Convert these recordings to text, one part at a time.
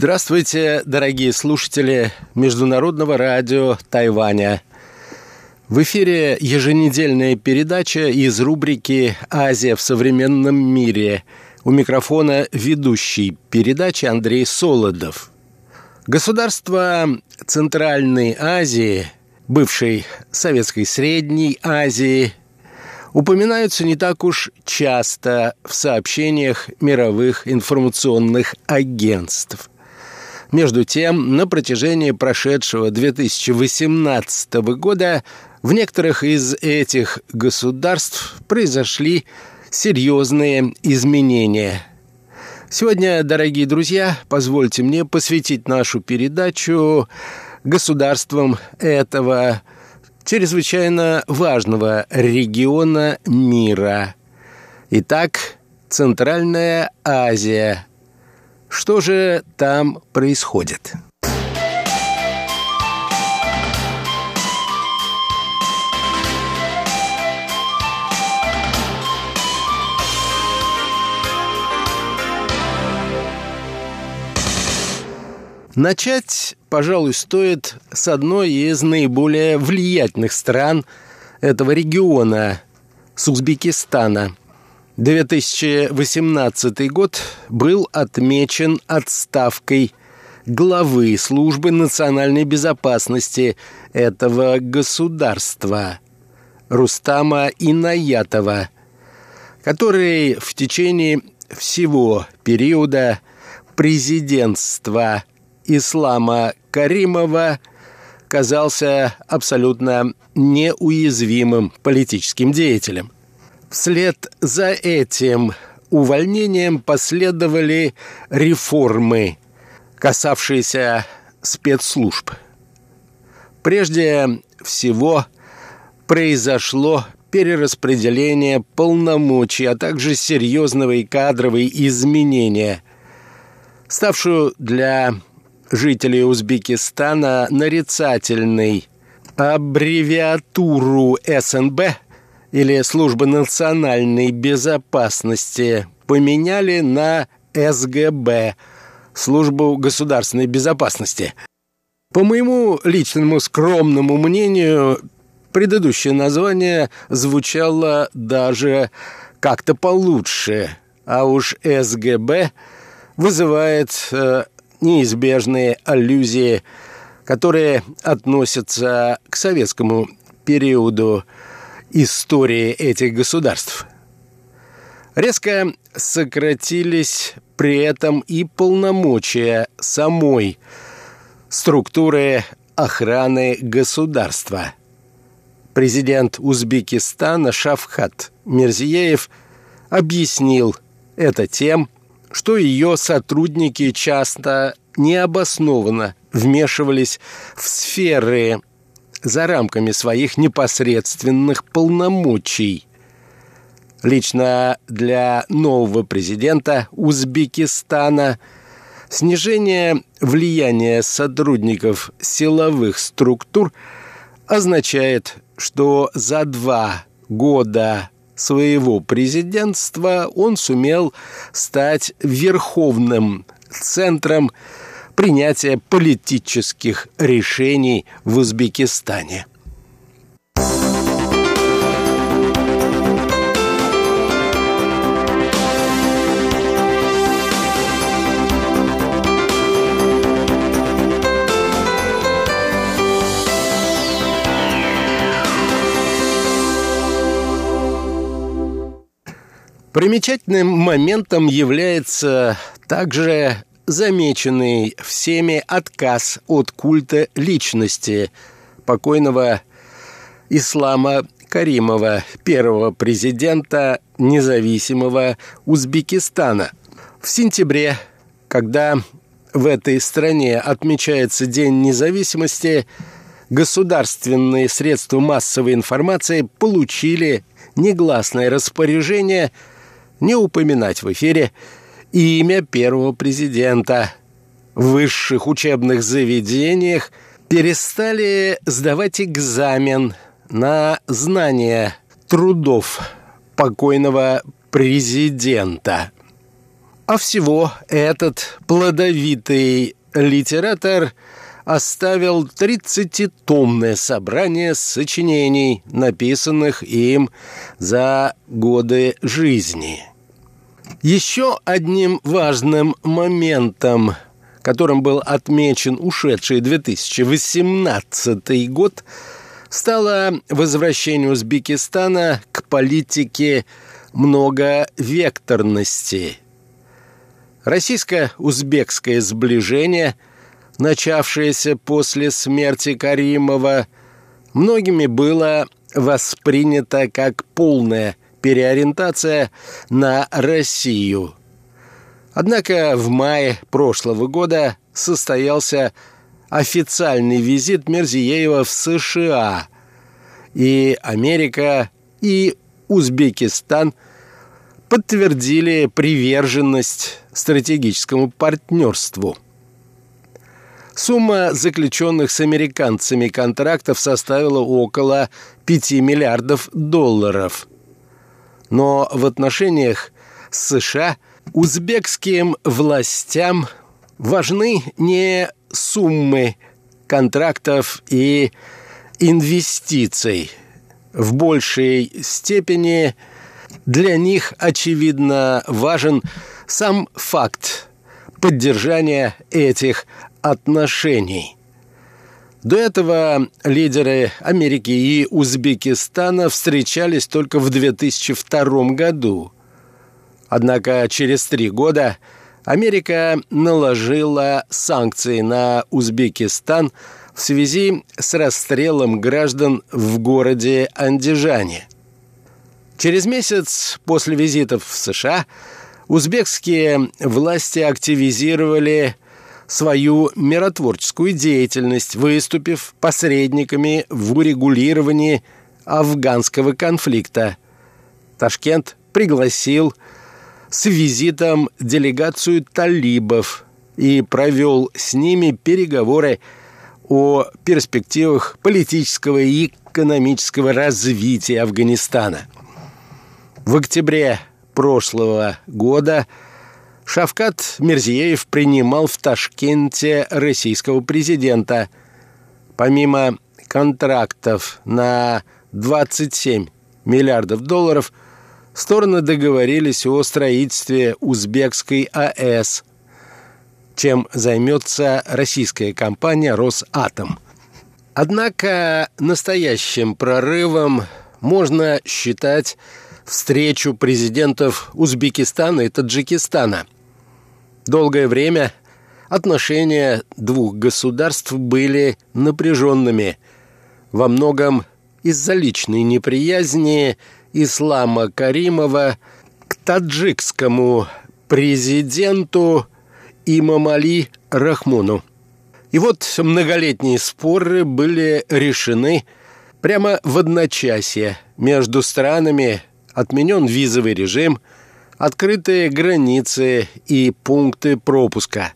Здравствуйте, дорогие слушатели Международного радио Тайваня. В эфире еженедельная передача из рубрики «Азия в современном мире». У микрофона ведущий передачи Андрей Солодов. Государства Центральной Азии, бывшей Советской Средней Азии, упоминаются не так уж часто в сообщениях мировых информационных агентств – между тем, на протяжении прошедшего 2018 года в некоторых из этих государств произошли серьезные изменения. Сегодня, дорогие друзья, позвольте мне посвятить нашу передачу государствам этого чрезвычайно важного региона мира. Итак, Центральная Азия – что же там происходит? Начать, пожалуй, стоит с одной из наиболее влиятельных стран этого региона – с Узбекистана – 2018 год был отмечен отставкой главы службы национальной безопасности этого государства Рустама Инаятова, который в течение всего периода президентства Ислама Каримова казался абсолютно неуязвимым политическим деятелем. Вслед за этим увольнением последовали реформы, касавшиеся спецслужб. Прежде всего произошло перераспределение полномочий, а также серьезного и кадровые изменения, ставшую для жителей Узбекистана нарицательной аббревиатуру СНБ – или службы национальной безопасности поменяли на СГБ, службу государственной безопасности. По моему личному скромному мнению, предыдущее название звучало даже как-то получше, а уж СГБ вызывает э, неизбежные аллюзии, которые относятся к советскому периоду истории этих государств. Резко сократились при этом и полномочия самой структуры охраны государства. Президент Узбекистана Шавхат Мирзиеев объяснил это тем, что ее сотрудники часто необоснованно вмешивались в сферы за рамками своих непосредственных полномочий. Лично для нового президента Узбекистана снижение влияния сотрудников силовых структур означает, что за два года своего президентства он сумел стать верховным центром принятия политических решений в Узбекистане. Примечательным моментом является также замеченный всеми отказ от культа личности покойного Ислама Каримова, первого президента независимого Узбекистана. В сентябре, когда в этой стране отмечается День независимости, государственные средства массовой информации получили негласное распоряжение не упоминать в эфире имя первого президента. В высших учебных заведениях перестали сдавать экзамен на знание трудов покойного президента. А всего этот плодовитый литератор оставил 30-томное собрание сочинений, написанных им за годы жизни. Еще одним важным моментом, которым был отмечен ушедший 2018 год, стало возвращение Узбекистана к политике многовекторности – Российско-узбекское сближение, начавшееся после смерти Каримова, многими было воспринято как полная переориентация на Россию. Однако в мае прошлого года состоялся официальный визит Мерзиеева в США, и Америка, и Узбекистан – подтвердили приверженность стратегическому партнерству. Сумма заключенных с американцами контрактов составила около 5 миллиардов долларов. Но в отношениях с США узбекским властям важны не суммы контрактов и инвестиций. В большей степени – для них, очевидно, важен сам факт поддержания этих отношений. До этого лидеры Америки и Узбекистана встречались только в 2002 году. Однако через три года Америка наложила санкции на Узбекистан в связи с расстрелом граждан в городе Андижане – Через месяц после визитов в США узбекские власти активизировали свою миротворческую деятельность, выступив посредниками в урегулировании афганского конфликта. Ташкент пригласил с визитом делегацию талибов и провел с ними переговоры о перспективах политического и экономического развития Афганистана – в октябре прошлого года Шавкат Мирзиеев принимал в Ташкенте российского президента. Помимо контрактов на 27 миллиардов долларов, стороны договорились о строительстве узбекской АЭС, чем займется российская компания «Росатом». Однако настоящим прорывом можно считать встречу президентов Узбекистана и Таджикистана. Долгое время отношения двух государств были напряженными, во многом из-за личной неприязни Ислама Каримова к таджикскому президенту Имамали Рахмуну. И вот многолетние споры были решены прямо в одночасье между странами отменен визовый режим, открытые границы и пункты пропуска.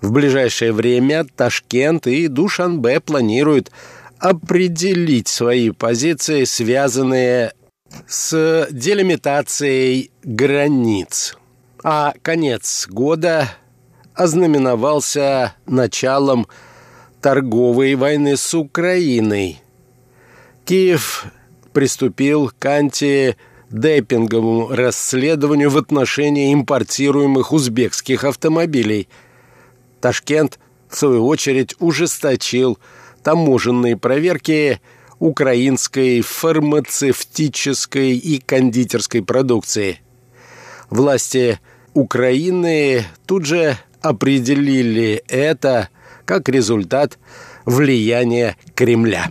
В ближайшее время Ташкент и Душанбе планируют определить свои позиции, связанные с делимитацией границ. А конец года ознаменовался началом торговой войны с Украиной. Киев приступил к антидепинговому расследованию в отношении импортируемых узбекских автомобилей. Ташкент, в свою очередь, ужесточил таможенные проверки украинской фармацевтической и кондитерской продукции. Власти Украины тут же определили это как результат влияния Кремля.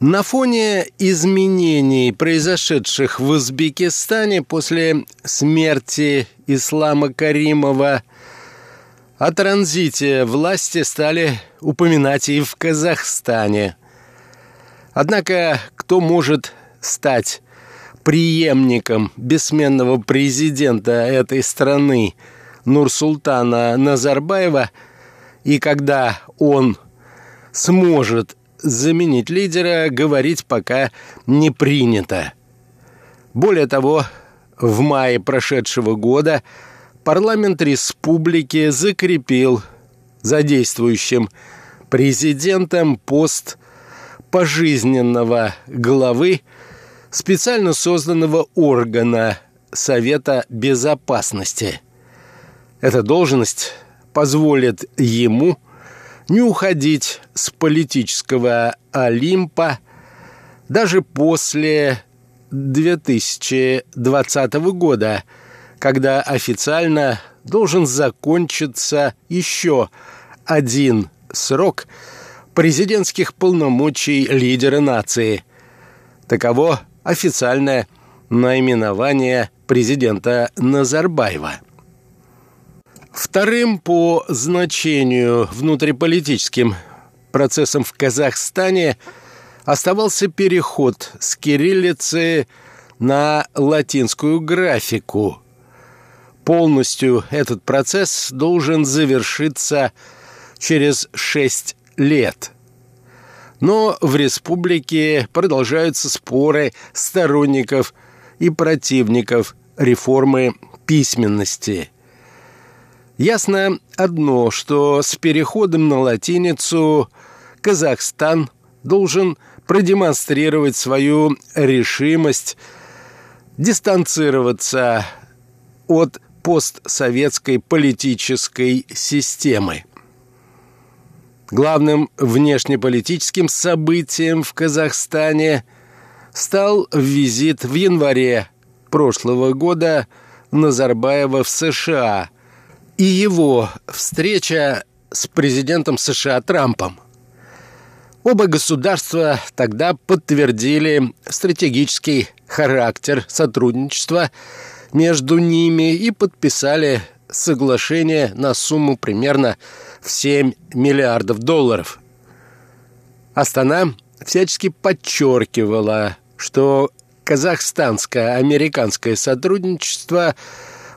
На фоне изменений, произошедших в Узбекистане после смерти Ислама Каримова, О транзите власти стали упоминать и в Казахстане. Однако кто может стать преемником бессменного президента этой страны Нурсултана Назарбаева, и когда он сможет заменить лидера, говорить пока не принято. Более того, в мае прошедшего года – парламент республики закрепил за действующим президентом пост пожизненного главы специально созданного органа Совета Безопасности. Эта должность позволит ему не уходить с политического Олимпа даже после 2020 года – когда официально должен закончиться еще один срок президентских полномочий лидера нации. Таково официальное наименование президента Назарбаева. Вторым по значению внутриполитическим процессом в Казахстане оставался переход с кириллицы на латинскую графику – полностью этот процесс должен завершиться через шесть лет. Но в республике продолжаются споры сторонников и противников реформы письменности. Ясно одно, что с переходом на латиницу Казахстан должен продемонстрировать свою решимость дистанцироваться от постсоветской политической системы. Главным внешнеполитическим событием в Казахстане стал визит в январе прошлого года Назарбаева в США и его встреча с президентом США Трампом. Оба государства тогда подтвердили стратегический характер сотрудничества – между ними и подписали соглашение на сумму примерно в 7 миллиардов долларов. Астана всячески подчеркивала, что казахстанско-американское сотрудничество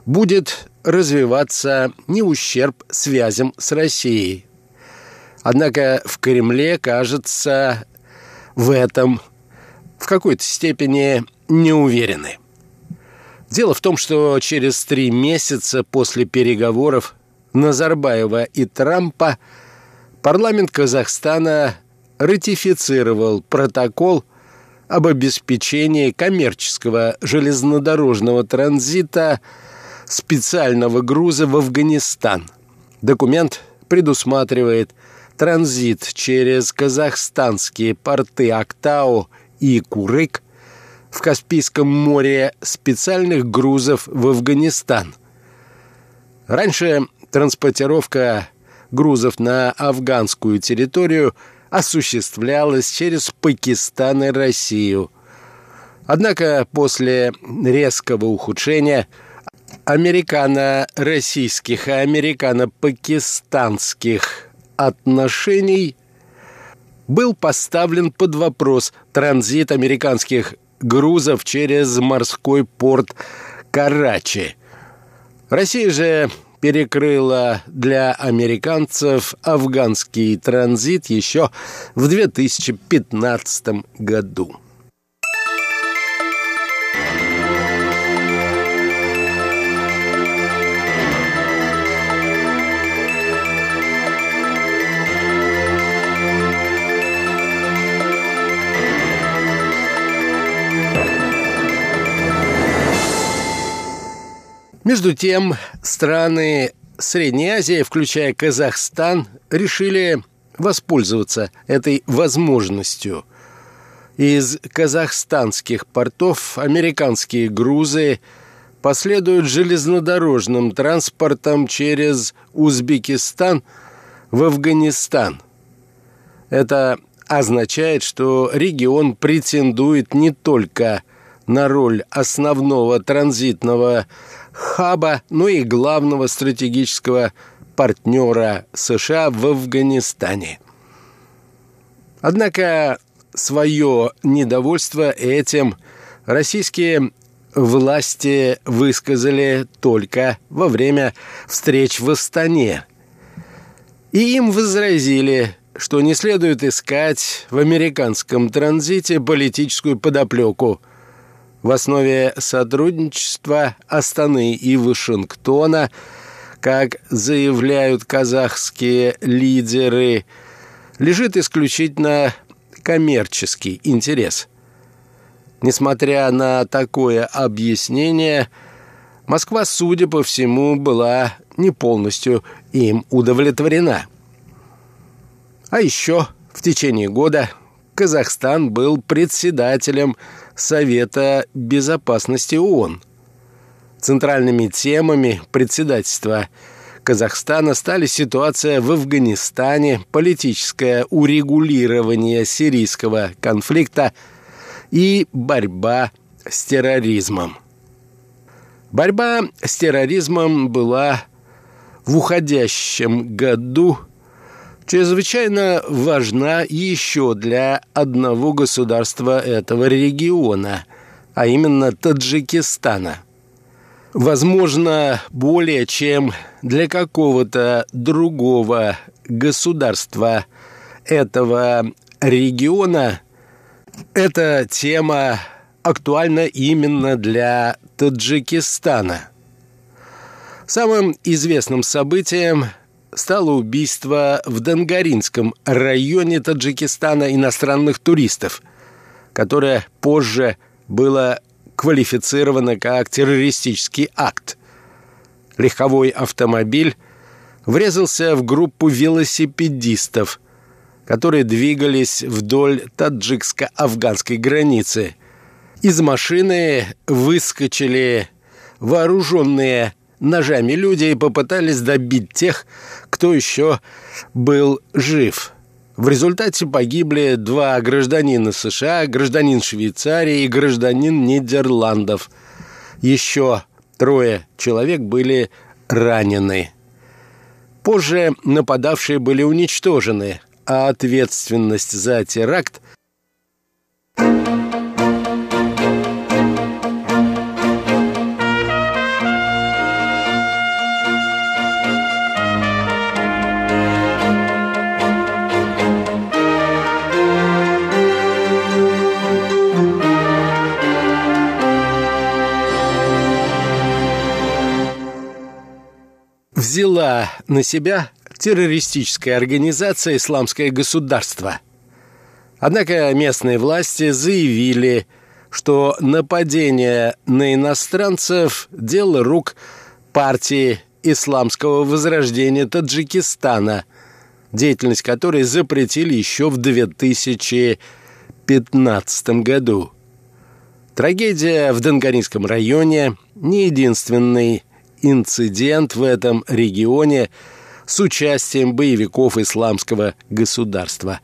будет развиваться не ущерб связям с Россией. Однако в Кремле, кажется, в этом в какой-то степени не уверены. Дело в том, что через три месяца после переговоров Назарбаева и Трампа парламент Казахстана ратифицировал протокол об обеспечении коммерческого железнодорожного транзита специального груза в Афганистан. Документ предусматривает транзит через казахстанские порты Актау и Курык в Каспийском море специальных грузов в Афганистан. Раньше транспортировка грузов на афганскую территорию осуществлялась через Пакистан и Россию. Однако после резкого ухудшения американо-российских и американо-пакистанских отношений был поставлен под вопрос транзит американских грузов через морской порт Карачи. Россия же перекрыла для американцев афганский транзит еще в 2015 году. Между тем, страны Средней Азии, включая Казахстан, решили воспользоваться этой возможностью. Из казахстанских портов американские грузы последуют железнодорожным транспортом через Узбекистан в Афганистан. Это означает, что регион претендует не только на роль основного транзитного хаба, но и главного стратегического партнера США в Афганистане. Однако свое недовольство этим российские власти высказали только во время встреч в Астане. И им возразили, что не следует искать в американском транзите политическую подоплеку. В основе сотрудничества Астаны и Вашингтона, как заявляют казахские лидеры, лежит исключительно коммерческий интерес – Несмотря на такое объяснение, Москва, судя по всему, была не полностью им удовлетворена. А еще в течение года Казахстан был председателем Совета Безопасности ООН. Центральными темами председательства Казахстана стали ситуация в Афганистане, политическое урегулирование сирийского конфликта – и борьба с терроризмом. Борьба с терроризмом была в уходящем году чрезвычайно важна еще для одного государства этого региона, а именно Таджикистана. Возможно, более чем для какого-то другого государства этого региона – эта тема актуальна именно для Таджикистана. Самым известным событием стало убийство в Дангаринском районе Таджикистана иностранных туристов, которое позже было квалифицировано как террористический акт. Легковой автомобиль врезался в группу велосипедистов, которые двигались вдоль таджикско-афганской границы. Из машины выскочили вооруженные ножами люди и попытались добить тех, кто еще был жив. В результате погибли два гражданина США, гражданин Швейцарии и гражданин Нидерландов. Еще трое человек были ранены. Позже нападавшие были уничтожены, а ответственность за теракт взяла на себя террористическая организация «Исламское государство». Однако местные власти заявили, что нападение на иностранцев – дело рук партии исламского возрождения Таджикистана, деятельность которой запретили еще в 2015 году. Трагедия в Донгаринском районе – не единственный инцидент в этом регионе – с участием боевиков исламского государства.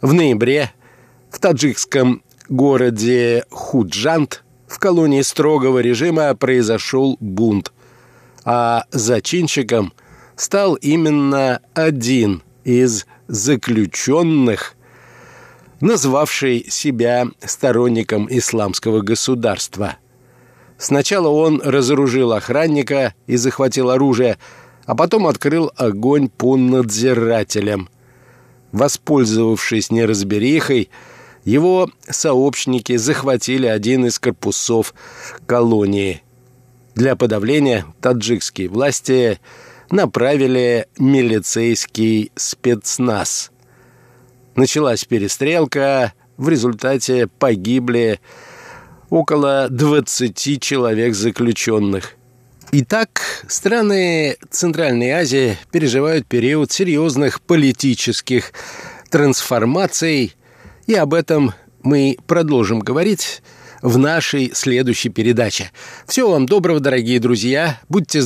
В ноябре в таджикском городе Худжант в колонии строгого режима произошел бунт, а зачинщиком стал именно один из заключенных, назвавший себя сторонником исламского государства. Сначала он разоружил охранника и захватил оружие, а потом открыл огонь по надзирателям. Воспользовавшись неразберихой, его сообщники захватили один из корпусов колонии. Для подавления таджикские власти направили милицейский спецназ. Началась перестрелка, в результате погибли около 20 человек заключенных. Итак, страны Центральной Азии переживают период серьезных политических трансформаций, и об этом мы продолжим говорить в нашей следующей передаче. Всего вам доброго, дорогие друзья. Будьте